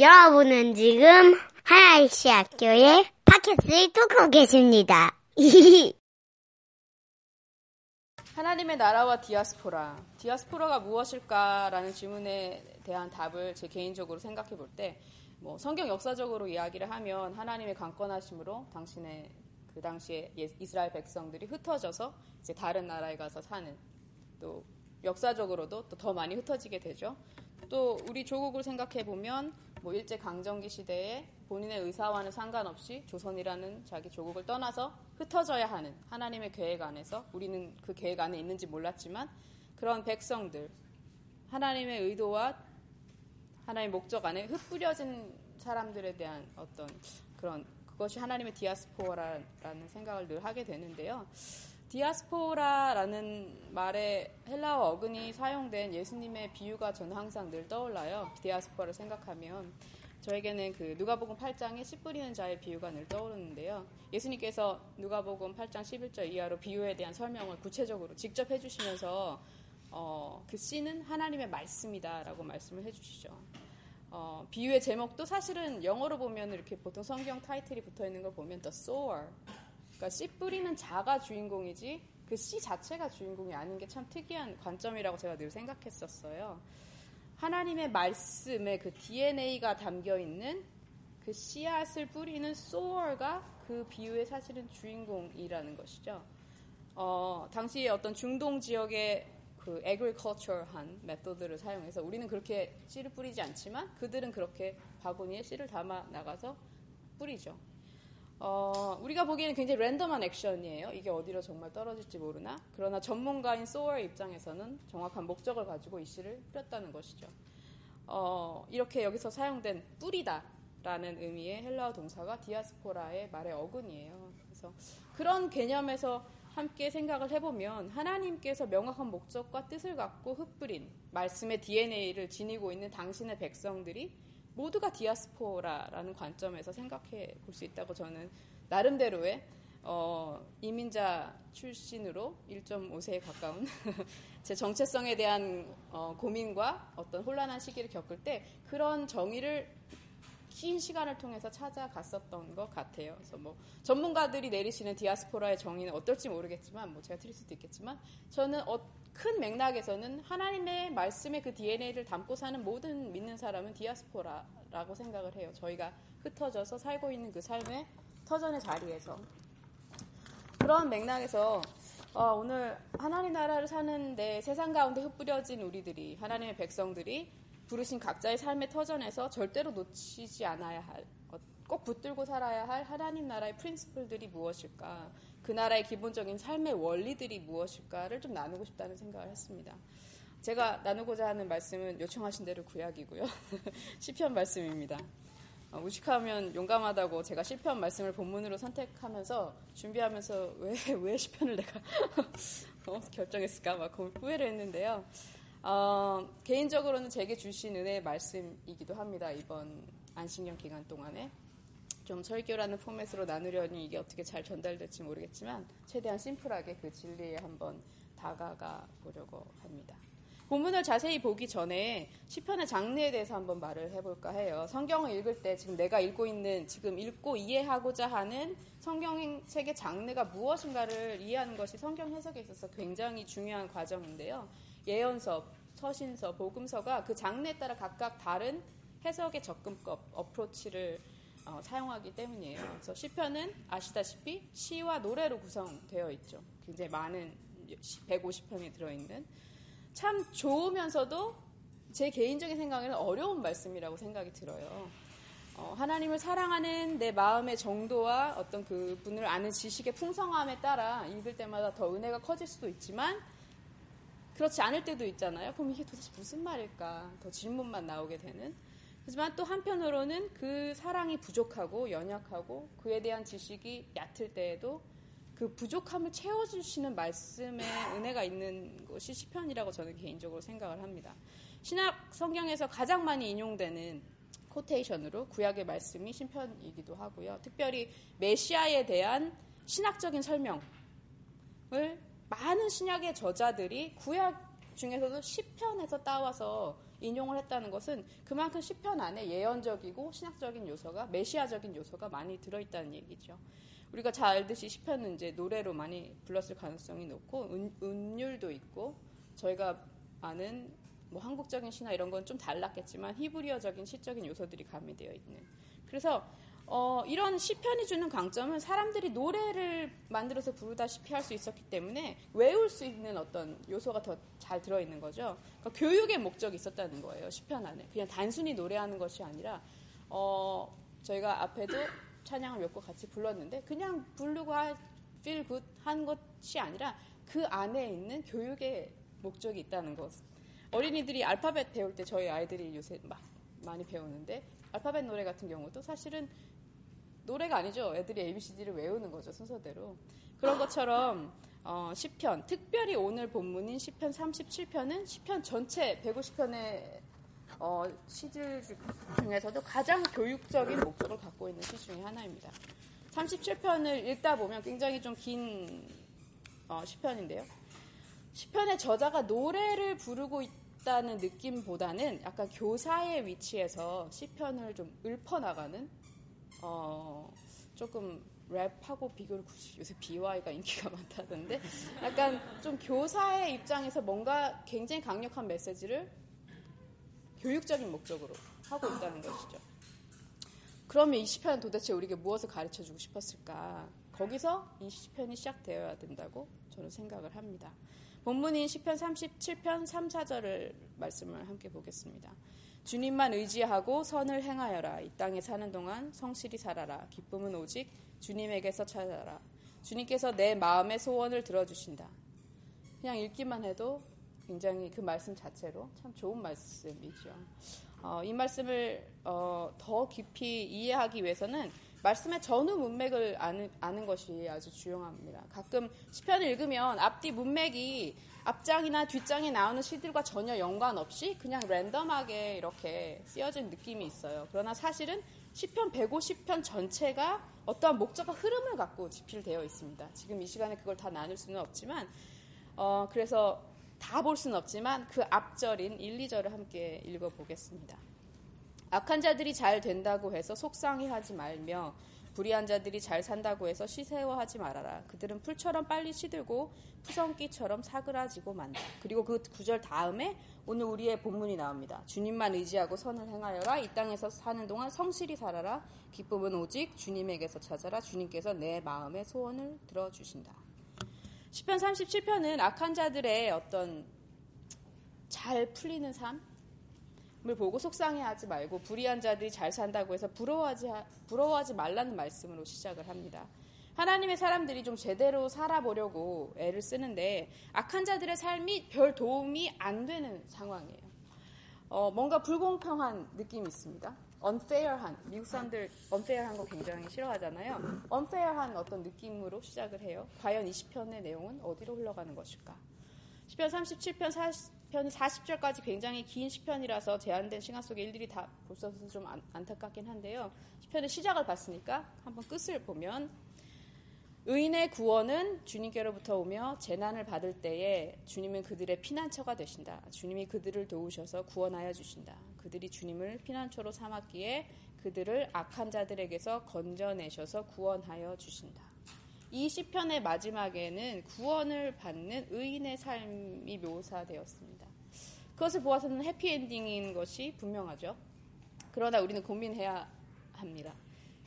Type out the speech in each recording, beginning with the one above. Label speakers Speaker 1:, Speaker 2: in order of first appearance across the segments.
Speaker 1: 여러분은 지금 하나이시 학교에파켓스트를 뚫고 계십니다. 하나님의 나라와 디아스포라. 디아스포라가 무엇일까라는 질문에 대한 답을 제 개인적으로 생각해 볼 때, 뭐 성경 역사적으로 이야기를 하면 하나님의 강권하심으로 당신의 그 당시에 예, 이스라엘 백성들이 흩어져서 이제 다른 나라에 가서 사는 또 역사적으로도 또 더 많이 흩어지게 되죠. 또 우리 조국을 생각해 보면 뭐 일제 강점기 시대에 본인의 의사와는 상관없이 조선이라는 자기 조국을 떠나서 흩어져야 하는 하나님의 계획 안에서 우리는 그 계획 안에 있는지 몰랐지만 그런 백성들 하나님의 의도와 하나님의 목적 안에 흩뿌려진 사람들에 대한 어떤 그런 그것이 하나님의 디아스포라라는 생각을 늘 하게 되는데요. 디아스포라라는 말에 헬라어 어근이 사용된 예수님의 비유가 저는 항상 늘 떠올라요. 디아스포라를 생각하면 저에게는 그 누가복음 8장에 씨 뿌리는 자의 비유가 늘 떠오르는데요. 예수님께서 누가복음 8장 11절 이하로 비유에 대한 설명을 구체적으로 직접 해주시면서 어, 그 씨는 하나님의 말씀이다라고 말씀을 해주시죠. 어, 비유의 제목도 사실은 영어로 보면 이렇게 보통 성경 타이틀이 붙어 있는 걸 보면 The Sower 그러니까 씨 뿌리는 자가 주인공이지 그 씨 자체가 주인공이 아닌 게 참 특이한 관점이라고 제가 늘 생각했었어요. 하나님의 말씀에 그 DNA가 담겨 있는 그 씨앗을 뿌리는 소월과 그 비유의 사실은 주인공이라는 것이죠. 어, 당시 어떤 중동 지역의 그 agriculture한 메소드를 사용해서 우리는 그렇게 씨를 뿌리지 않지만 그들은 그렇게 바구니에 씨를 담아 나가서 뿌리죠. 어, 우리가 보기에는 굉장히 랜덤한 액션이에요. 이게 어디로 정말 떨어질지 모르나. 그러나 전문가인 소어의 입장에서는 정확한 목적을 가지고 이 시를 뿌렸다는 것이죠. 어, 이렇게 여기서 사용된 뿌리다라는 의미의 헬라어 동사가 디아스포라의 말의 어근이에요. 그래서 그런 개념에서 함께 생각을 해보면 하나님께서 명확한 목적과 뜻을 갖고 흩뿌린 말씀의 DNA를 지니고 있는 당신의 백성들이 모두가 디아스포라라는 관점에서 생각해 볼 수 있다고 저는 나름대로의 어, 이민자 출신으로 1.5세에 가까운 제 정체성에 대한 어, 고민과 어떤 혼란한 시기를 겪을 때 그런 정의를 긴 시간을 통해서 찾아갔었던 것 같아요. 그래서 뭐 전문가들이 내리시는 디아스포라의 정의는 어떨지 모르겠지만 뭐 제가 틀릴 수도 있겠지만 저는 어, 큰 맥락에서는 하나님의 말씀의 그 DNA를 담고 사는 모든 믿는 사람은 디아스포라라고 생각을 해요. 저희가 흩어져서 살고 있는 그 삶의 터전의 자리에서 그런 맥락에서 어, 오늘 하나님 나라를 사는데 세상 가운데 흩뿌려진 우리들이 하나님의 백성들이 부르신 각자의 삶의 터전에서 절대로 놓치지 않아야 할 것, 꼭 붙들고 살아야 할 하나님 나라의 프린스플들이 무엇일까, 그 나라의 기본적인 삶의 원리들이 무엇일까를 좀 나누고 싶다는 생각을 했습니다. 제가 나누고자 하는 말씀은 요청하신 대로 구약이고요. 시편 말씀입니다. 어, 무식하면 용감하다고 제가 시편 말씀을 본문으로 선택하면서 준비하면서 왜왜 시편을 내가 어, 결정했을까 막 후회를 했는데요. 어, 개인적으로는 제게 주신 은혜의 말씀이기도 합니다. 이번 안식년 기간 동안에 좀 설교라는 포맷으로 나누려니 이게 어떻게 잘 전달될지 모르겠지만 최대한 심플하게 그 진리에 한번 다가가 보려고 합니다. 본문을 자세히 보기 전에 시편의 장르에 대해서 한번 말을 해볼까 해요. 성경을 읽을 때 지금 내가 읽고 있는 지금 읽고 이해하고자 하는 성경책의 장르가 무엇인가를 이해하는 것이 성경 해석에 있어서 굉장히 중요한 과정인데요. 예언서, 서신서, 복음서가 그 장르에 따라 각각 다른 해석의 접근법, 어프로치를 어, 사용하기 때문이에요. 그래서 시편은 아시다시피 시와 노래로 구성되어 있죠. 굉장히 많은 150편이 들어있는 참 좋으면서도 제 개인적인 생각에는 어려운 말씀이라고 생각이 들어요. 어, 하나님을 사랑하는 내 마음의 정도와 어떤 그분을 아는 지식의 풍성함에 따라 읽을 때마다 더 은혜가 커질 수도 있지만 그렇지 않을 때도 있잖아요. 그럼 이게 도대체 무슨 말일까? 더 질문만 나오게 되는. 하지만 또 한편으로는 그 사랑이 부족하고 연약하고 그에 대한 지식이 얕을 때에도 그 부족함을 채워주시는 말씀의 은혜가 있는 것이 시편이라고 저는 개인적으로 생각을 합니다. 신약 성경에서 가장 많이 인용되는 코테이션으로 구약의 말씀이 시편이기도 하고요. 특별히 메시아에 대한 신학적인 설명을 많은 신약의 저자들이 구약 중에서도 시편에서 따와서 인용을 했다는 것은 그만큼 시편 안에 예언적이고 신학적인 요소가 메시아적인 요소가 많이 들어있다는 얘기죠. 우리가 잘 알듯이 시편은 이제 노래로 많이 불렀을 가능성이 높고 은, 은율도 있고 저희가 아는 뭐 한국적인 시나 이런 건 좀 달랐겠지만 히브리어적인 시적인 요소들이 가미되어 있는. 그래서 어, 이런 시편이 주는 강점은 사람들이 노래를 만들어서 부르다시피 할 수 있었기 때문에 외울 수 있는 어떤 요소가 더 잘 들어있는 거죠. 그러니까 교육의 목적이 있었다는 거예요. 시편 안에. 그냥 단순히 노래하는 것이 아니라, 어, 저희가 앞에도 찬양을 몇곡 같이 불렀는데 그냥 부르고 feel good 한 것이 아니라 그 안에 있는 교육의 목적이 있다는 것. 어린이들이 알파벳 배울 때 저희 아이들이 요새 막 많이 배우는데 알파벳 노래 같은 경우도 사실은 노래가 아니죠. 애들이 ABCD를 외우는 거죠 순서대로. 그런 것처럼 어, 0편 특별히 오늘 본문인 1 0편 37편은 1 0편 전체 150편의 어, 시들 중에서도 가장 교육적인 목적을 갖고 있는 시중에 하나입니다. 37편을 읽다 보면 굉장히 좀긴 어, 시편인데요. 시편의 저자가 노래를 부르고 있, 있다는 느낌보다는 약간 교사의 위치에서 시편을 좀 읊어나가는 어, 조금 랩하고 비교를 굳이 요새 BY가 인기가 많다던데 약간 좀 교사의 입장에서 뭔가 굉장히 강력한 메시지를 교육적인 목적으로 하고 있다는 것이죠. 그러면 이 시편은 도대체 우리에게 무엇을 가르쳐 주고 싶었을까? 거기서 이 시편이 시작되어야 된다고 저는 생각을 합니다. 본문인 10편 37편 3, 4절을 말씀을 함께 보겠습니다. 주님만 의지하고 선을 행하여라. 이 땅에 사는 동안 성실히 살아라. 기쁨은 오직 주님에게서 찾아라. 주님께서 내 마음의 소원을 들어주신다. 그냥 읽기만 해도 굉장히 그 말씀 자체로 참 좋은 말씀이죠. 어, 이 말씀을 어, 더 깊이 이해하기 위해서는 말씀의 전후 문맥을 아는, 아는 것이 아주 중요합니다. 가끔 시편을 읽으면 앞뒤 문맥이 앞장이나 뒷장에 나오는 시들과 전혀 연관없이 그냥 랜덤하게 이렇게 쓰여진 느낌이 있어요. 그러나 사실은 시편 150편 전체가 어떠한 목적과 흐름을 갖고 집필되어 있습니다. 지금 이 시간에 그걸 다 나눌 수는 없지만 어, 그래서 다 볼 수는 없지만 그 앞절인 1, 2절을 함께 읽어보겠습니다. 악한 자들이 잘 된다고 해서 속상해하지 말며 불의한 자들이 잘 산다고 해서 시세워하지 말아라. 그들은 풀처럼 빨리 시들고 푸성기처럼 사그라지고 만다. 그리고 그 구절 다음에 오늘 우리의 본문이 나옵니다. 주님만 의지하고 선을 행하여라. 이 땅에서 사는 동안 성실히 살아라. 기쁨은 오직 주님에게서 찾아라. 주님께서 내 마음의 소원을 들어주신다. 10편 37편은 악한 자들의 어떤 잘 풀리는 삶, 을 보고 속상해하지 말고 불의한 자들이 잘 산다고 해서 부러워하지 부러워하지 말라는 말씀으로 시작을 합니다. 하나님의 사람들이 좀 제대로 살아보려고 애를 쓰는데 악한 자들의 삶이 별 도움이 안 되는 상황이에요. 어, 뭔가 불공평한 느낌이 있습니다. unfair한 미국 사람들 unfair한 거 굉장히 싫어하잖아요. unfair한 어떤 느낌으로 시작을 해요. 과연 이 시편의 내용은 어디로 흘러가는 것일까? 시편 37편 40, 시편은 40절까지 굉장히 긴 시편이라서 제한된 시간 속에 일들이다 볼수없서좀 안, 안타깝긴 한데요. 시편의 시작을 봤으니까 한번 끝을 보면 의인의 구원은 주님께로부터 오며 재난을 받을 때에 주님은 그들의 피난처가 되신다. 주님이 그들을 도우셔서 구원하여 주신다. 그들이 주님을 피난처로 삼았기에 그들을 악한 자들에게서 건져내셔서 구원하여 주신다. 이 시편의 마지막에는 구원을 받는 의인의 삶이 묘사되었습니다. 그것을 보아서는 해피엔딩인 것이 분명하죠. 그러나 우리는 고민해야 합니다.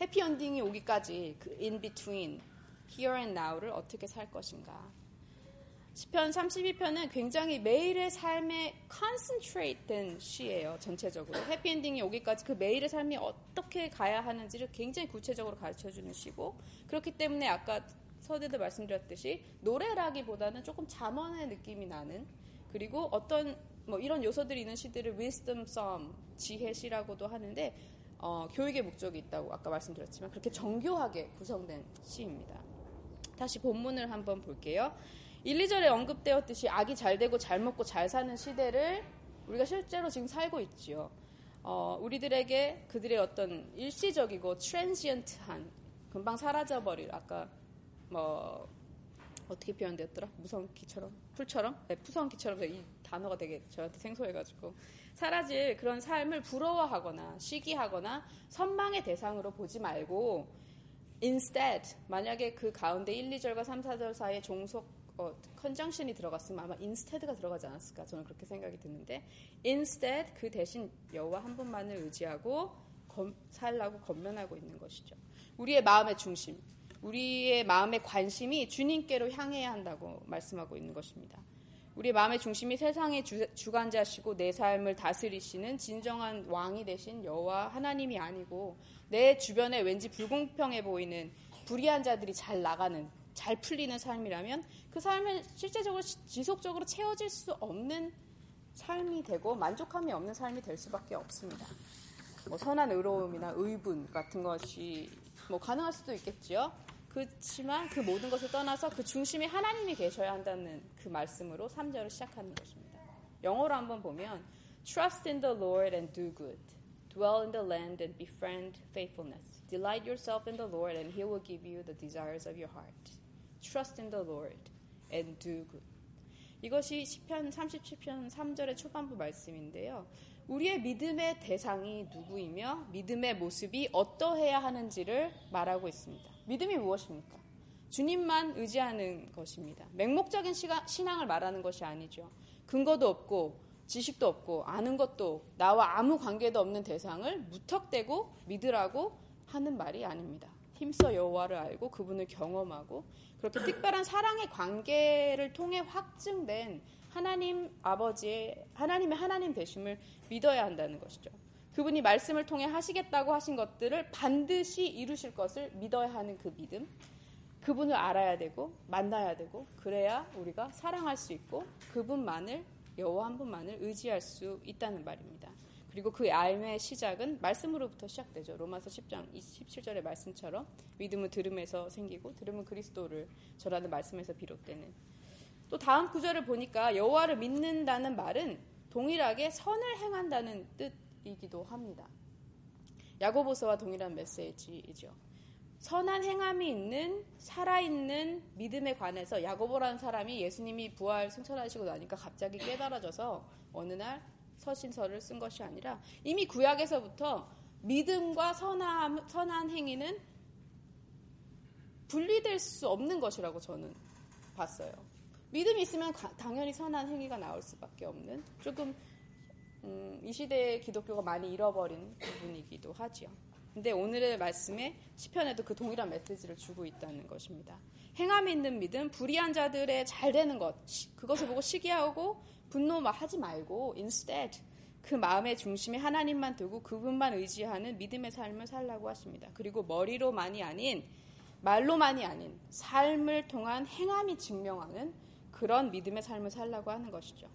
Speaker 1: 해피엔딩이 오기까지 그 in between, here and now를 어떻게 살 것인가. 1 0편 32편은 굉장히 매일의 삶에 c c o n 컨센트레이트 된 시예요. 전체적으로 해피엔딩이 오기까지 그 매일의 삶이 어떻게 가야 하는지를 굉장히 구체적으로 가르쳐주는 시고 그렇기 때문에 아까 서대도 말씀드렸듯이 노래라기보다는 조금 잠언의 느낌이 나는 그리고 어떤 뭐 이런 요소들이 있는 시대를 wisdom s a m 지혜시라고도 하는데 어, 교육의 목적이 있다고 아까 말씀드렸지만 그렇게 정교하게 구성된 시입니다. 다시 본문을 한번 볼게요. 1, 2절에 언급되었듯이 악이 잘 되고 잘 먹고 잘 사는 시대를 우리가 실제로 지금 살고 있지요. 어, 우리들에게 그들의 어떤 일시적이고 트랜지언트한 금방 사라져버릴 아까 뭐 어떻게 표현되었더라? 무성 기처럼? 풀처럼? 네, 푸서 기처럼 이 단어가 되게 저한테 생소해가지고 사라질 그런 삶을 부러워하거나 시기하거나 선망의 대상으로 보지 말고 instead 만약에 그 가운데 1, 2절과 3, 4절 사이에 종속 어, 컨정션이 들어갔으면 아마 instead가 들어가지 않았을까 저는 그렇게 생각이 드는데 instead 그 대신 여호와 한 분만을 의지하고 살라고 건면하고 있는 것이죠. 우리의 마음의 중심 우리의 마음의 관심이 주님께로 향해야 한다고 말씀하고 있는 것입니다. 우리의 마음의 중심이 세상의 주, 관자시고내 삶을 다스리시는 진정한 왕이 되신 여호와 하나님이 아니고 내 주변에 왠지 불공평해 보이는 불의한 자들이 잘 나가는 잘 풀리는 삶이라면 그 삶을 실제적으로 지속적으로 채워질 수 없는 삶이 되고 만족함이 없는 삶이 될 수밖에 없습니다. 뭐 선한 의로움이나 의분 같은 것이 뭐 가능할 수도 있겠지요. 그렇지만 그 모든 것을 떠나서 그 중심에 하나님이 계셔야 한다는 그 말씀으로 3절을 시작하는 것입니다. 영어로 한번 보면 Trust in the Lord and do good. Dwell in the land and befriend faithfulness. Delight yourself in the Lord and he will give you the desires of your heart. Trust in the Lord and do good. 이것이 10편 37편 3절의 초반부 말씀인데요. 우리의 믿음의 대상이 누구이며 믿음의 모습이 어떠해야 하는지를 말하고 있습니다. 믿음이 무엇입니까? 주님만 의지하는 것입니다. 맹목적인 시가, 신앙을 말하는 것이 아니죠. 근거도 없고 지식도 없고 아는 것도 나와 아무 관계도 없는 대상을 무턱대고 믿으라고 하는 말이 아닙니다. 힘써 여호와를 알고 그분을 경험하고 그렇게 특별한 사랑의 관계를 통해 확증된 하나님 아버지의 하나님의 하나님 되심을 믿어야 한다는 것이죠. 그분이 말씀을 통해 하시겠다고 하신 것들을 반드시 이루실 것을 믿어야 하는 그 믿음. 그분을 알아야 되고 만나야 되고 그래야 우리가 사랑할 수 있고 그분만을 여호와 한 분만을 의지할 수 있다는 말입니다. 그리고 그 알매의 시작은 말씀으로부터 시작되죠. 로마서 10장 17절의 말씀처럼 믿음은 들음에서 생기고 들음은 그리스도를 전하는 말씀에서 비롯되는 또 다음 구절을 보니까 여호와를 믿는다는 말은 동일하게 선을 행한다는 뜻 이기도 합니다. 야고보서와 동일한 메시지이죠. 선한 행함이 있는 살아있는 믿음에 관해서 야고보라는 사람이 예수님이 부활 승천하시고 나니까 갑자기 깨달아져서 어느 날 서신서를 쓴 것이 아니라 이미 구약에서부터 믿음과 선함, 선한 행위는 분리될 수 없는 것이라고 저는 봤어요. 믿음이 있으면 당연히 선한 행위가 나올 수밖에 없는 조금 음, 이 시대의 기독교가 많이 잃어버린 부분이기도 하지요. 근데 오늘의 말씀에 시편에도 그 동일한 메시지를 주고 있다는 것입니다. 행함이 있는 믿음, 불의한 자들의 잘 되는 것, 그것을 보고 시기하고 분노 막 하지 말고 instead 그 마음의 중심에 하나님만 두고 그분만 의지하는 믿음의 삶을 살라고 하십니다. 그리고 머리로만이 아닌 말로만이 아닌 삶을 통한 행함이 증명하는 그런 믿음의 삶을 살라고 하는 것이죠.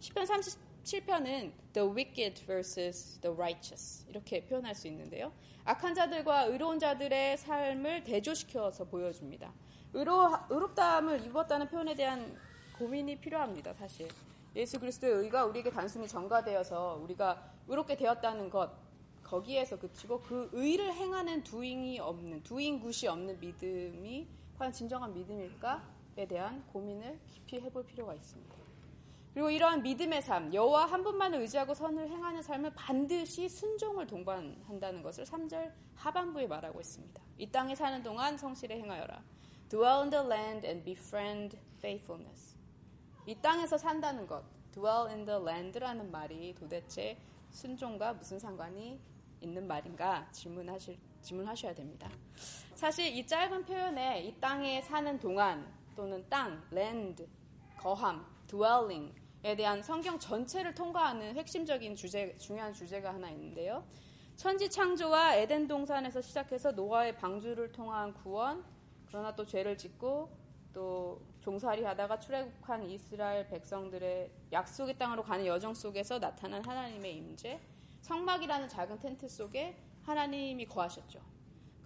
Speaker 1: 1편 30, 7편은 The Wicked vs. The Righteous 이렇게 표현할 수 있는데요. 악한 자들과 의로운 자들의 삶을 대조시켜서 보여줍니다. 의로, 의롭다함을 입었다는 표현에 대한 고민이 필요합니다, 사실. 예수 그리스도의 의가 우리에게 단순히 전가되어서 우리가 의롭게 되었다는 것, 거기에서 그치고 그 의를 행하는 두잉이 없는, 두잉 굿이 없는 믿음이 과연 진정한 믿음일까에 대한 고민을 깊이 해볼 필요가 있습니다. 그리고 이러한 믿음의 삶, 여호와 한 분만을 의지하고 선을 행하는 삶은 반드시 순종을 동반한다는 것을 3절 하반부에 말하고 있습니다. 이 땅에 사는 동안 성실에 행하여라. Dwell in the land and befriend faithfulness. 이 땅에서 산다는 것, dwell in the land라는 말이 도대체 순종과 무슨 상관이 있는 말인가 질문하실, 질문하셔야 됩니다. 사실 이 짧은 표현에 이 땅에 사는 동안 또는 땅, land, 거함, dwelling, 에 대한 성경 전체를 통과하는 핵심적인 주제, 중요한 주제가 하나 있는데요. 천지 창조와 에덴 동산에서 시작해서 노아의 방주를 통한 구원, 그러나 또 죄를 짓고 또 종살이 하다가 출애굽한 이스라엘 백성들의 약속의 땅으로 가는 여정 속에서 나타난 하나님의 임재, 성막이라는 작은 텐트 속에 하나님이 거하셨죠.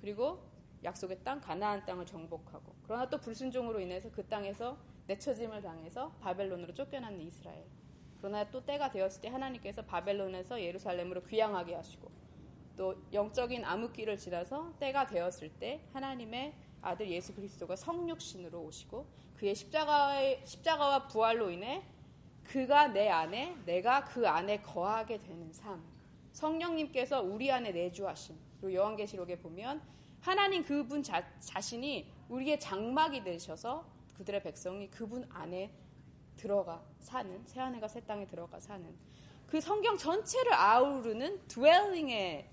Speaker 1: 그리고 약속의 땅 가나안 땅을 정복하고 그러나 또 불순종으로 인해서 그 땅에서 내처짐을 당해서 바벨론으로 쫓겨난 이스라엘. 그러나 또 때가 되었을 때 하나님께서 바벨론에서 예루살렘으로 귀양하게 하시고 또 영적인 암흑기를 지나서 때가 되었을 때 하나님의 아들 예수 그리스도가 성육신으로 오시고 그의 십자가의 십자가와 부활로 인해 그가 내 안에 내가 그 안에 거하게 되는 삶. 성령님께서 우리 안에 내주하신 그리고 요한계시록에 보면 하나님 그분 자, 자신이 우리의 장막이 되셔서 그들의 백성이 그분 안에 들어가 사는 새 하늘과 새 땅에 들어가 사는 그 성경 전체를 아우르는 dwelling의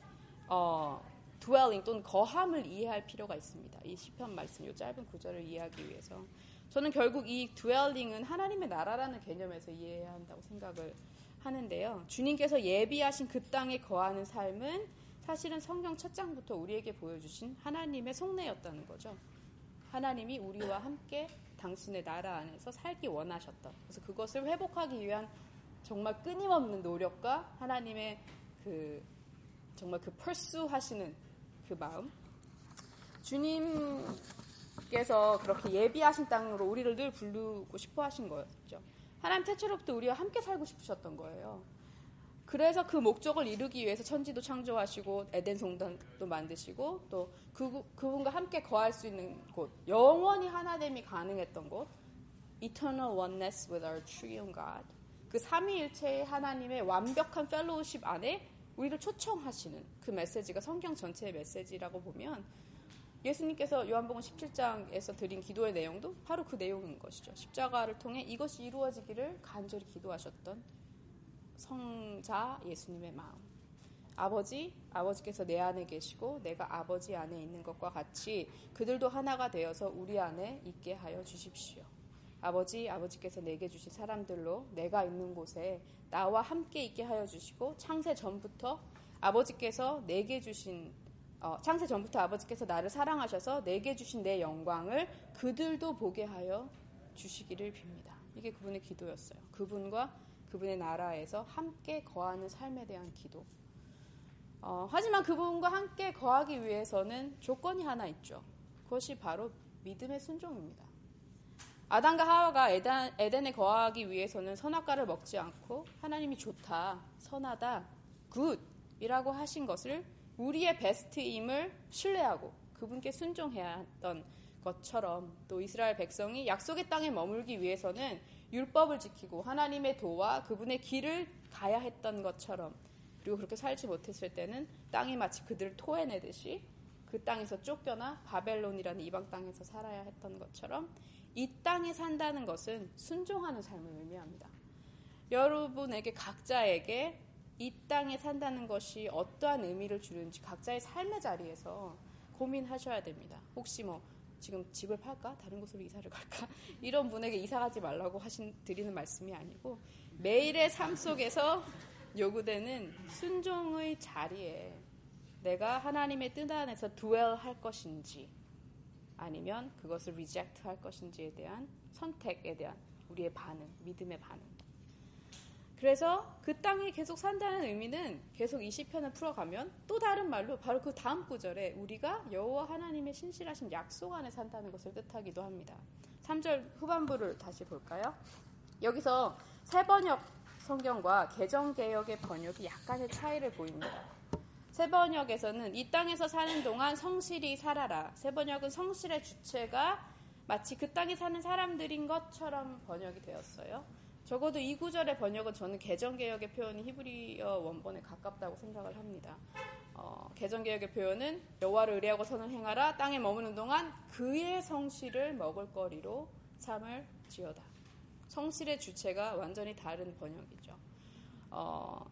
Speaker 1: 어, dwelling 또는 거함을 이해할 필요가 있습니다. 이 시편 말씀 이 짧은 구절을 이해하기 위해서 저는 결국 이 dwelling은 하나님의 나라라는 개념에서 이해해야 한다고 생각을 하는데요. 주님께서 예비하신 그 땅에 거하는 삶은 사실은 성경 첫 장부터 우리에게 보여주신 하나님의 속내였다는 거죠. 하나님이 우리와 함께 당신의 나라 안에서 살기 원하셨던. 그래서 그것을 회복하기 위한 정말 끊임없는 노력과 하나님의 그 정말 그 펄수 하시는 그 마음. 주님께서 그렇게 예비하신 땅으로 우리를 늘 부르고 싶어 하신 거였죠. 하나님 태초로부터 우리와 함께 살고 싶으셨던 거예요. 그래서 그 목적을 이루기 위해서 천지도 창조하시고 에덴 성단도 만드시고 또 그, 그분과 함께 거할 수 있는 곳, 영원히 하나됨이 가능했던 곳, eternal oneness with our true God. 그 삼위일체의 하나님의 완벽한 펠로우십 안에 우리를 초청하시는 그 메시지가 성경 전체의 메시지라고 보면 예수님께서 요한복음 17장에서 드린 기도의 내용도 바로 그 내용인 것이죠. 십자가를 통해 이것이 이루어지기를 간절히 기도하셨던 성자 예수님의 마음. 아버지, 아버지께서 내 안에 계시고 내가 아버지 안에 있는 것과 같이 그들도 하나가 되어서 우리 안에 있게 하여 주십시오. 아버지, 아버지께서 내게 주신 사람들로 내가 있는 곳에 나와 함께 있게 하여 주시고 창세 전부터 아버지께서 내게 주신 어, 창세 전부터 아버지께서 나를 사랑하셔서 내게 주신 내 영광을 그들도 보게 하여 주시기를 빕니다. 이게 그분의 기도였어요. 그분과 그분의 나라에서 함께 거하는 삶에 대한 기도. 어, 하지만 그분과 함께 거하기 위해서는 조건이 하나 있죠. 그것이 바로 믿음의 순종입니다. 아담과 하와가 에덴, 에덴에 거하기 위해서는 선악과를 먹지 않고 하나님이 좋다, 선하다, 굿이라고 하신 것을 우리의 베스트임을 신뢰하고 그분께 순종해야 했던 것처럼 또 이스라엘 백성이 약속의 땅에 머물기 위해서는 율법을 지키고 하나님의 도와 그분의 길을 가야 했던 것처럼 그리고 그렇게 살지 못했을 때는 땅이 마치 그들을 토해내듯이 그 땅에서 쫓겨나 바벨론이라는 이방 땅에서 살아야 했던 것처럼 이 땅에 산다는 것은 순종하는 삶을 의미합니다. 여러분에게 각자에게 이 땅에 산다는 것이 어떠한 의미를 주는지 각자의 삶의 자리에서 고민하셔야 됩니다. 혹시 뭐 지금 집을 팔까? 다른 곳으로 이사를 갈까? 이런 분에게 이사 가지 말라고 하신 드리는 말씀이 아니고 매일의 삶 속에서 요구되는 순종의 자리에 내가 하나님의 뜻 안에서 두엘 할 것인지 아니면 그것을 리젝트 할 것인지에 대한 선택에 대한 우리의 반응, 믿음의 반응. 그래서 그 땅에 계속 산다는 의미는 계속 이 시편을 풀어가면 또 다른 말로 바로 그 다음 구절에 우리가 여호와 하나님의 신실하신 약속 안에 산다는 것을 뜻하기도 합니다. 3절 후반부를 다시 볼까요? 여기서 세번역 성경과 개정개혁의 번역이 약간의 차이를 보입니다. 세번역에서는 이 땅에서 사는 동안 성실히 살아라. 세번역은 성실의 주체가 마치 그 땅에 사는 사람들인 것처럼 번역이 되었어요. 적어도 이 구절의 번역은 저는 개정개혁의 표현이 히브리어 원본에 가깝다고 생각을 합니다. 어, 개정개혁의 표현은 여호와를 의뢰하고 선을 행하라 땅에 머무는 동안 그의 성실을 먹을거리로 삶을 지어다. 성실의 주체가 완전히 다른 번역이죠. 어,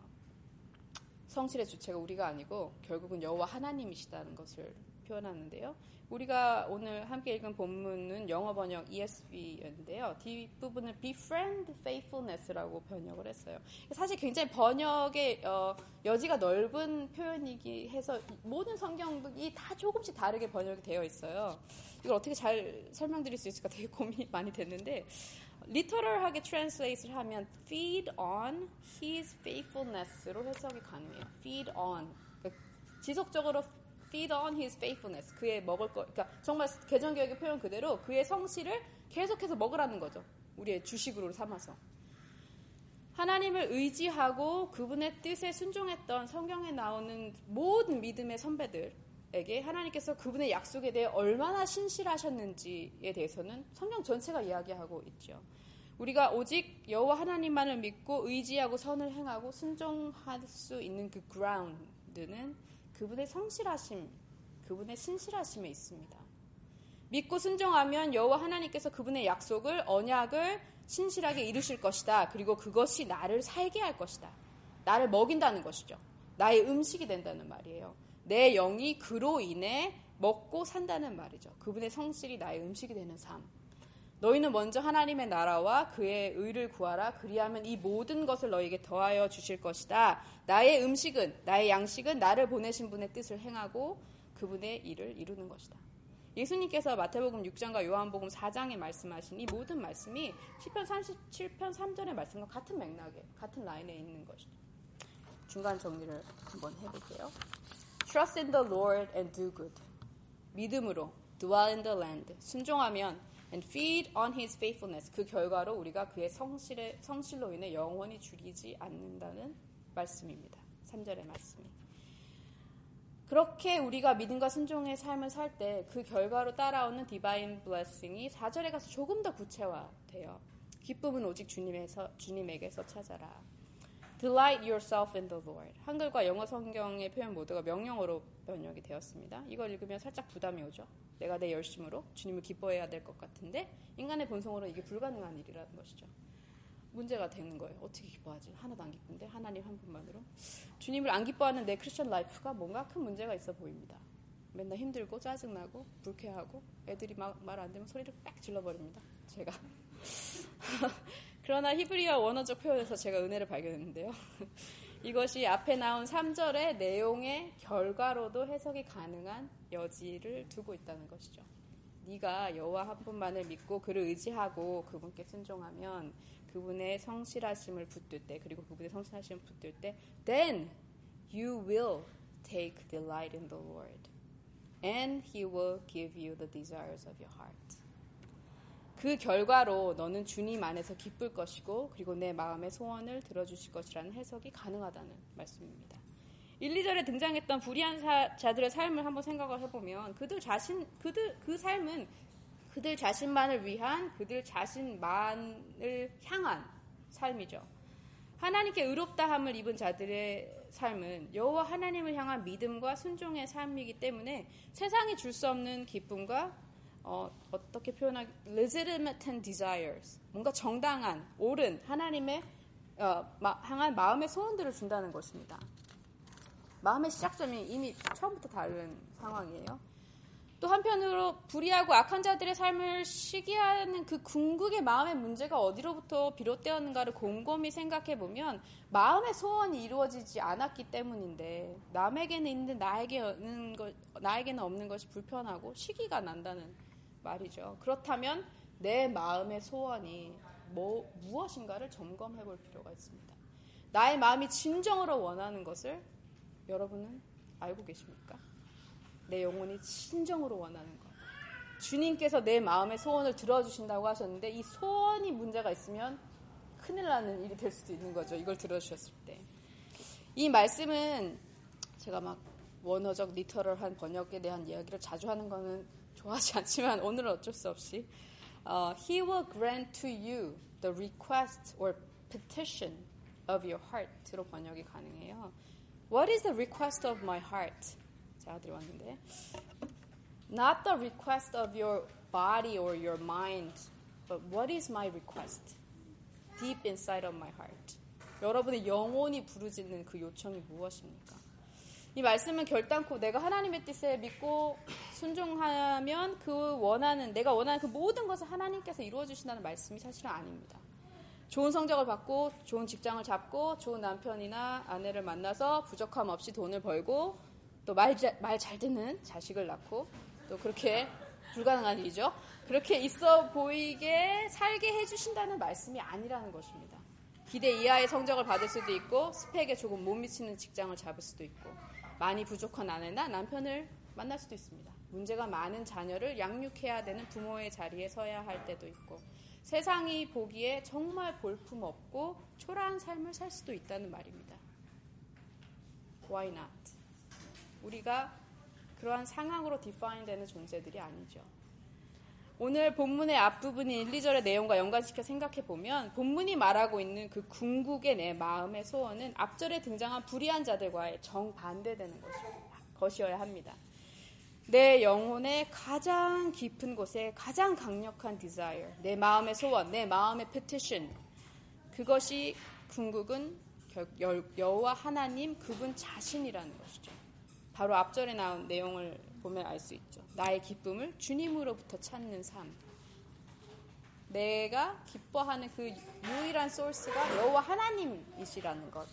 Speaker 1: 성실의 주체가 우리가 아니고 결국은 여호와 하나님이시다는 것을 표현하는데요. 우리가 오늘 함께 읽은 본문은 영어 번역 e s v 였는데요 뒷부분을 befriend faithfulness라고 번역을 했어요. 사실 굉장히 번역의 어, 여지가 넓은 표현이기 해서 모든 성경이 다 조금씩 다르게 번역이 되어 있어요. 이걸 어떻게 잘 설명드릴 수 있을까 되게 고민이 많이 됐는데 리터럴하게 트랜스레이트를 하면 feed on his faithfulness로 해석이 가능해요. feed on 그러니까 지속적으로 feed on his faithfulness. 그의 먹을 것, 그러니까 정말 개정개혁의 표현 그대로 그의 성실을 계속해서 먹으라는 거죠. 우리의 주식으로 삼아서. 하나님을 의지하고 그분의 뜻에 순종했던 성경에 나오는 모든 믿음의 선배들에게 하나님께서 그분의 약속에 대해 얼마나 신실하셨는지에 대해서는 성경 전체가 이야기하고 있죠. 우리가 오직 여호와 하나님만을 믿고 의지하고 선을 행하고 순종할 수 있는 그 그라운드는 그분의 성실하심, 그분의 신실하심에 있습니다. 믿고 순종하면 여호와 하나님께서 그분의 약속을 언약을 신실하게 이루실 것이다. 그리고 그것이 나를 살게 할 것이다. 나를 먹인다는 것이죠. 나의 음식이 된다는 말이에요. 내 영이 그로 인해 먹고 산다는 말이죠. 그분의 성실이 나의 음식이 되는 삶. 너희는 먼저 하나님의 나라와 그의 의를 구하라. 그리하면 이 모든 것을 너희에게 더하여 주실 것이다. 나의 음식은 나의 양식은 나를 보내신 분의 뜻을 행하고 그분의 일을 이루는 것이다. 예수님께서 마태복음 6장과 요한복음 4장에 말씀하신 이 모든 말씀이 10편 37편 3절의 말씀과 같은 맥락에 같은 라인에 있는 것이죠. 중간 정리를 한번 해볼게요. Trust in the Lord and do good. 믿음으로 dwell in the land. 순종하면 and feed on his faithfulness. 그 결과로 우리가 그의 성실에, 성실로 인해 영원히 줄이지 않는다는 말씀입니다. 3절의 말씀이. 그렇게 우리가 믿음과 순종의 삶을 살 때 그 결과로 따라오는 디바인 블레싱이 4절에 가서 조금 더 구체화돼요. 기쁨은 오직 주님에서, 주님에게서 찾아라. delight yourself in the Lord. 한글과 영어 성경의 표현 모두가 명령어로 번역이 되었습니다. 이걸 읽으면 살짝 부담이 오죠. 내가 내 열심으로 주님을 기뻐해야 될 것 같은데 인간의 본성으로 이게 불가능한 일이라는 것이죠. 문제가 되는 거예요. 어떻게 기뻐하지? 하나도 안 기쁜데 하나님 한 분만으로 주님을 안 기뻐하는 내 크리스천 라이프가 뭔가 큰 문제가 있어 보입니다. 맨날 힘들고 짜증나고 불쾌하고 애들이 말 안 되면 소리를 빽 질러버립니다. 제가 그러나 히브리어 원어적 표현에서 제가 은혜를 발견했는데요. 이것이 앞에 나온 3절의 내용의 결과로도 해석이 가능한 여지를 두고 있다는 것이죠. 네가 여호와 한 분만을 믿고 그를 의지하고 그분께 순종하면 그분의 성실하심을 붙들 때 그리고 그분의 성실하심을 붙들 때 then you will take delight in the Lord and he will give you the desires of your heart. 그 결과로 너는 주님 안에서 기쁠 것이고 그리고 내 마음의 소원을 들어주실 것이라는 해석이 가능하다는 말씀입니다. 1, 2절에 등장했던 불의한 사, 자들의 삶을 한번 생각을 해보면 그들 자신 그들 그 삶은 그들 자신만을 위한 그들 자신만을 향한 삶이죠. 하나님께 의롭다함을 입은 자들의 삶은 여호와 하나님을 향한 믿음과 순종의 삶이기 때문에 세상이 줄 수 없는 기쁨과 어, 어떻게 표현하기 legitimate desires 뭔가 정당한 옳은 하나님의 어, 마, 향한 마음의 소원들을 준다는 것입니다. 마음의 시작점이 이미 처음부터 다른 상황이에요. 또 한편으로 불의하고 악한 자들의 삶을 시기하는 그 궁극의 마음의 문제가 어디로부터 비롯되었는가를 곰곰이 생각해 보면 마음의 소원이 이루어지지 않았기 때문인데 남에게는 있는 나에게는 나에게는 없는 것이 불편하고 시기가 난다는 말이죠. 그렇다면 내 마음의 소원이 뭐, 무엇인가를 점검해 볼 필요가 있습니다. 나의 마음이 진정으로 원하는 것을 여러분은 알고 계십니까? 내 영혼이 진정으로 원하는 것. 주님께서 내 마음의 소원을 들어주신다고 하셨는데 이 소원이 문제가 있으면 큰일 나는 일이 될 수도 있는 거죠. 이걸 들어주셨을 때. 이 말씀은 제가 막 원어적 리터럴한 번역에 대한 이야기를 자주 하는 거는 좋아하지 않지만 오늘은 어쩔 수 없이 uh, He will grant to you the request or petition of your heart로 번역이 가능해요. What is the request of my heart? 제가 아들이 Not the request of your body or your mind, but what is my request? Deep inside of my heart. 여러분의 영혼이 부르짖는 그 요청이 무엇입니까? 이 말씀은 결단코 내가 하나님의 뜻에 믿고 순종하면 그 원하는 내가 원하는 그 모든 것을 하나님께서 이루어 주신다는 말씀이 사실은 아닙니다. 좋은 성적을 받고 좋은 직장을 잡고 좋은 남편이나 아내를 만나서 부족함 없이 돈을 벌고 또 말 잘 듣는 자식을 낳고 또 그렇게 불가능한 일이죠. 그렇게 있어 보이게 살게 해주신다는 말씀이 아니라는 것입니다. 기대 이하의 성적을 받을 수도 있고 스펙에 조금 못 미치는 직장을 잡을 수도 있고 많이 부족한 아내나 남편을 만날 수도 있습니다. 문제가 많은 자녀를 양육해야 되는 부모의 자리에 서야 할 때도 있고 세상이 보기에 정말 볼품없고 초라한 삶을 살 수도 있다는 말입니다. Why not? 우리가 그러한 상황으로 디파인되는 존재들이 아니죠. 오늘 본문의 앞부분인 1, 2절의 내용과 연관시켜 생각해 보면 본문이 말하고 있는 그 궁극의 내 마음의 소원은 앞절에 등장한 불의한 자들과의 정반대되는 것이어야 합니다. 내 영혼의 가장 깊은 곳에 가장 강력한 desire, 내 마음의 소원, 내 마음의 petition. 그것이 궁극은 여호와 하나님 그분 자신이라는 것이죠. 바로 앞절에 나온 내용을 보면 알 수 있죠. 나의 기쁨을 주님으로부터 찾는 삶. 내가 기뻐하는 그 유일한 소스가 여호와 하나님이시라는 것.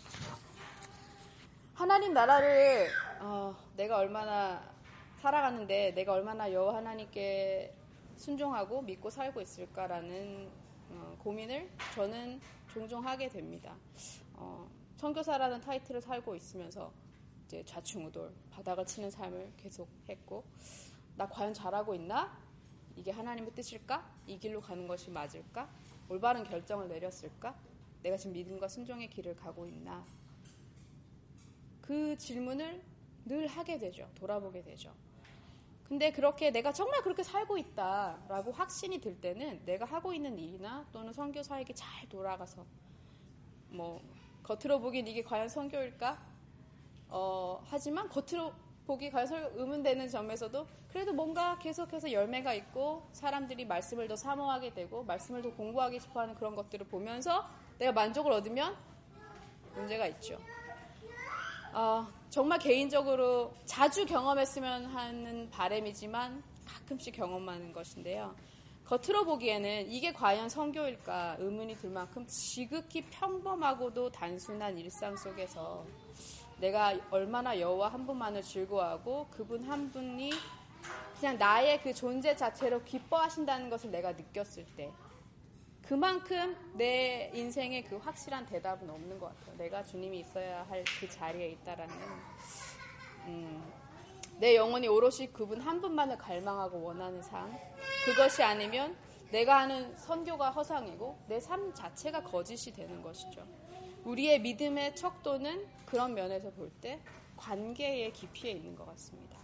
Speaker 1: 하나님 나라를 어, 내가 얼마나 살아가는데 내가 얼마나 여호와 하나님께 순종하고 믿고 살고 있을까라는 어, 고민을 저는 종종 하게 됩니다. 어, 청교사라는 타이틀을 살고 있으면서 이제 좌충우돌 바닥을 치는 삶을 계속했고 나 과연 잘하고 있나? 이게 하나님의 뜻일까? 이 길로 가는 것이 맞을까? 올바른 결정을 내렸을까? 내가 지금 믿음과 순종의 길을 가고 있나? 그 질문을 늘 하게 되죠. 돌아보게 되죠. 근데 그렇게 내가 정말 그렇게 살고 있다라고 확신이 들 때는 내가 하고 있는 일이나 또는 선교 사에게잘 돌아가서 뭐 겉으로 보기엔 이게 과연 선교일까? 어, 하지만 겉으로 보기 가서 의문되는 점에서도 그래도 뭔가 계속해서 열매가 있고 사람들이 말씀을 더 사모하게 되고 말씀을 더 공부하기 싶어하는 그런 것들을 보면서 내가 만족을 얻으면 문제가 있죠. 어, 정말 개인적으로 자주 경험했으면 하는 바램이지만 가끔씩 경험하는 것인데요. 겉으로 보기에는 이게 과연 성교일까 의문이 들 만큼 지극히 평범하고도 단순한 일상 속에서 내가 얼마나 여호와 한 분만을 즐거워하고 그분 한 분이 그냥 나의 그 존재 자체로 기뻐하신다는 것을 내가 느꼈을 때 그만큼 내 인생에 그 확실한 대답은 없는 것 같아요. 내가 주님이 있어야 할 그 자리에 있다라는 음, 내 영혼이 오롯이 그분 한 분만을 갈망하고 원하는 삶 그것이 아니면 내가 하는 선교가 허상이고 내 삶 자체가 거짓이 되는 것이죠. 우리의 믿음의 척도는 그런 면에서 볼 때 관계의 깊이에 있는 것 같습니다.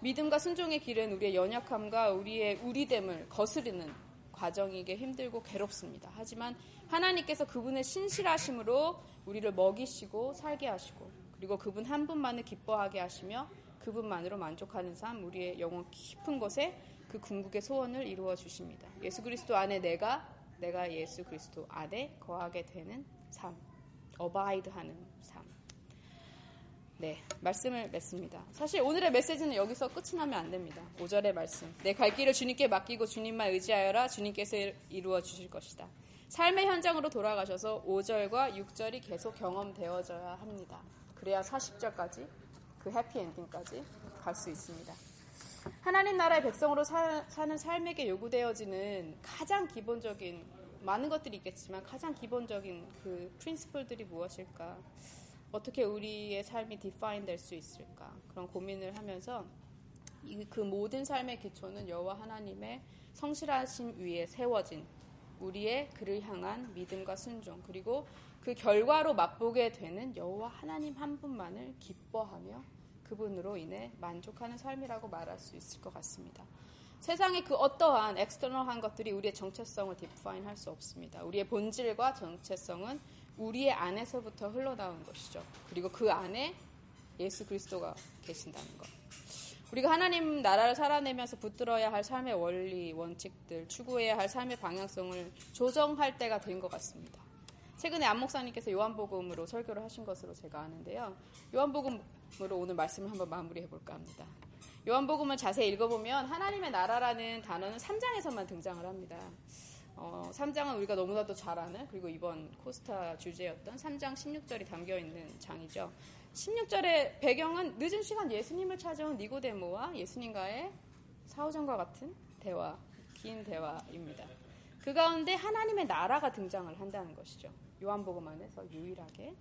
Speaker 1: 믿음과 순종의 길은 우리의 연약함과 우리의 우리됨을 거스르는 과정이게 힘들고 괴롭습니다. 하지만 하나님께서 그분의 신실하심으로 우리를 먹이시고 살게 하시고 그리고 그분 한 분만을 기뻐하게 하시며 그분만으로 만족하는 삶 우리의 영혼 깊은 곳에 그 궁극의 소원을 이루어 주십니다. 예수 그리스도 안에 내가 내가 예수 그리스도 안에 거하게 되는 삶. 어바이드하는 삶. 네, 말씀을 맺습니다. 사실 오늘의 메시지는 여기서 끝이 나면 안 됩니다. 5절의 말씀. 내 갈 길을 주님께 맡기고 주님만 의지하여라 주님께서 이루어 주실 것이다. 삶의 현장으로 돌아가셔서 5절과 6절이 계속 경험되어져야 합니다. 그래야 40절까지 그 해피엔딩까지 갈 수 있습니다. 하나님 나라의 백성으로 사, 사는 삶에게 요구되어지는 가장 기본적인 많은 것들이 있겠지만 가장 기본적인 그 프린스플들이 무엇일까? 어떻게 우리의 삶이 디파인 될 수 있을까? 그런 고민을 하면서 그 모든 삶의 기초는 여호와 하나님의 성실하심 위에 세워진 우리의 그를 향한 믿음과 순종 그리고 그 결과로 맛보게 되는 여호와 하나님 한 분만을 기뻐하며 그분으로 인해 만족하는 삶이라고 말할 수 있을 것 같습니다. 세상의 그 어떠한 엑스터널한 것들이 우리의 정체성을 디파인 할수 없습니다. 우리의 본질과 정체성은 우리의 안에서부터 흘러나온 것이죠. 그리고 그 안에 예수 그리스도가 계신다는 것. 우리가 하나님 나라를 살아내면서 붙들어야 할 삶의 원리, 원칙들, 추구해야 할 삶의 방향성을 조정할 때가 된 것 같습니다. 최근에 안 목사님께서 요한복음으로 설교를 하신 것으로 제가 아는데요. 요한복음으로 오늘 말씀을 한번 마무리해 볼까 합니다. 요한복음을 자세히 읽어보면 하나님의 나라라는 단어는 3장에서만 등장을 합니다. 어, 3장은 우리가 너무나도 잘 아는 그리고 이번 코스타 주제였던 3장 16절이 담겨 있는 장이죠. 16절의 배경은 늦은 시간 예수님을 찾아온 니고데모와 예수님과의 사후전과 같은 대화, 긴 대화입니다. 그 가운데 하나님의 나라가 등장을 한다는 것이죠. 요한복음 안에서 유일하게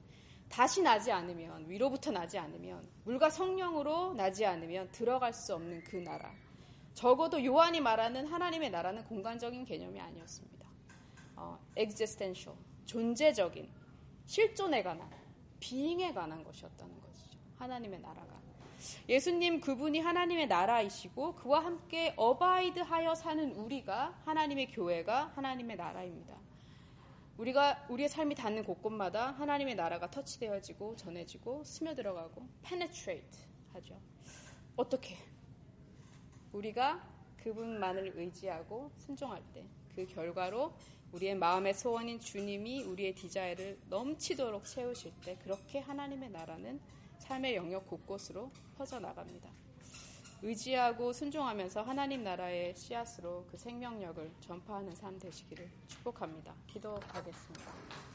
Speaker 1: 다시 나지 않으면 위로부터 나지 않으면 물과 성령으로 나지 않으면 들어갈 수 없는 그 나라. 적어도 요한이 말하는 하나님의 나라는 공간적인 개념이 아니었습니다. 어, existential, 존재적인, 실존에 관한, 비잉에 관한 것이었다는 것이죠. 하나님의 나라가. 예수님 그분이 하나님의 나라이시고 그와 함께 어바이드하여 사는 우리가 하나님의 교회가 하나님의 나라입니다. 우리가 우리의 삶이 닿는 곳곳마다 하나님의 나라가 터치되어지고 전해지고 스며들어가고 penetrate 하죠. 어떻게 우리가 그분만을 의지하고 순종할 때 그 결과로 우리의 마음의 소원인 주님이 우리의 디자인을 넘치도록 채우실 때 그렇게 하나님의 나라는 삶의 영역 곳곳으로 퍼져나갑니다. 의지하고 순종하면서 하나님 나라의 씨앗으로 그 생명력을 전파하는 삶 되시기를 축복합니다. 기도하겠습니다.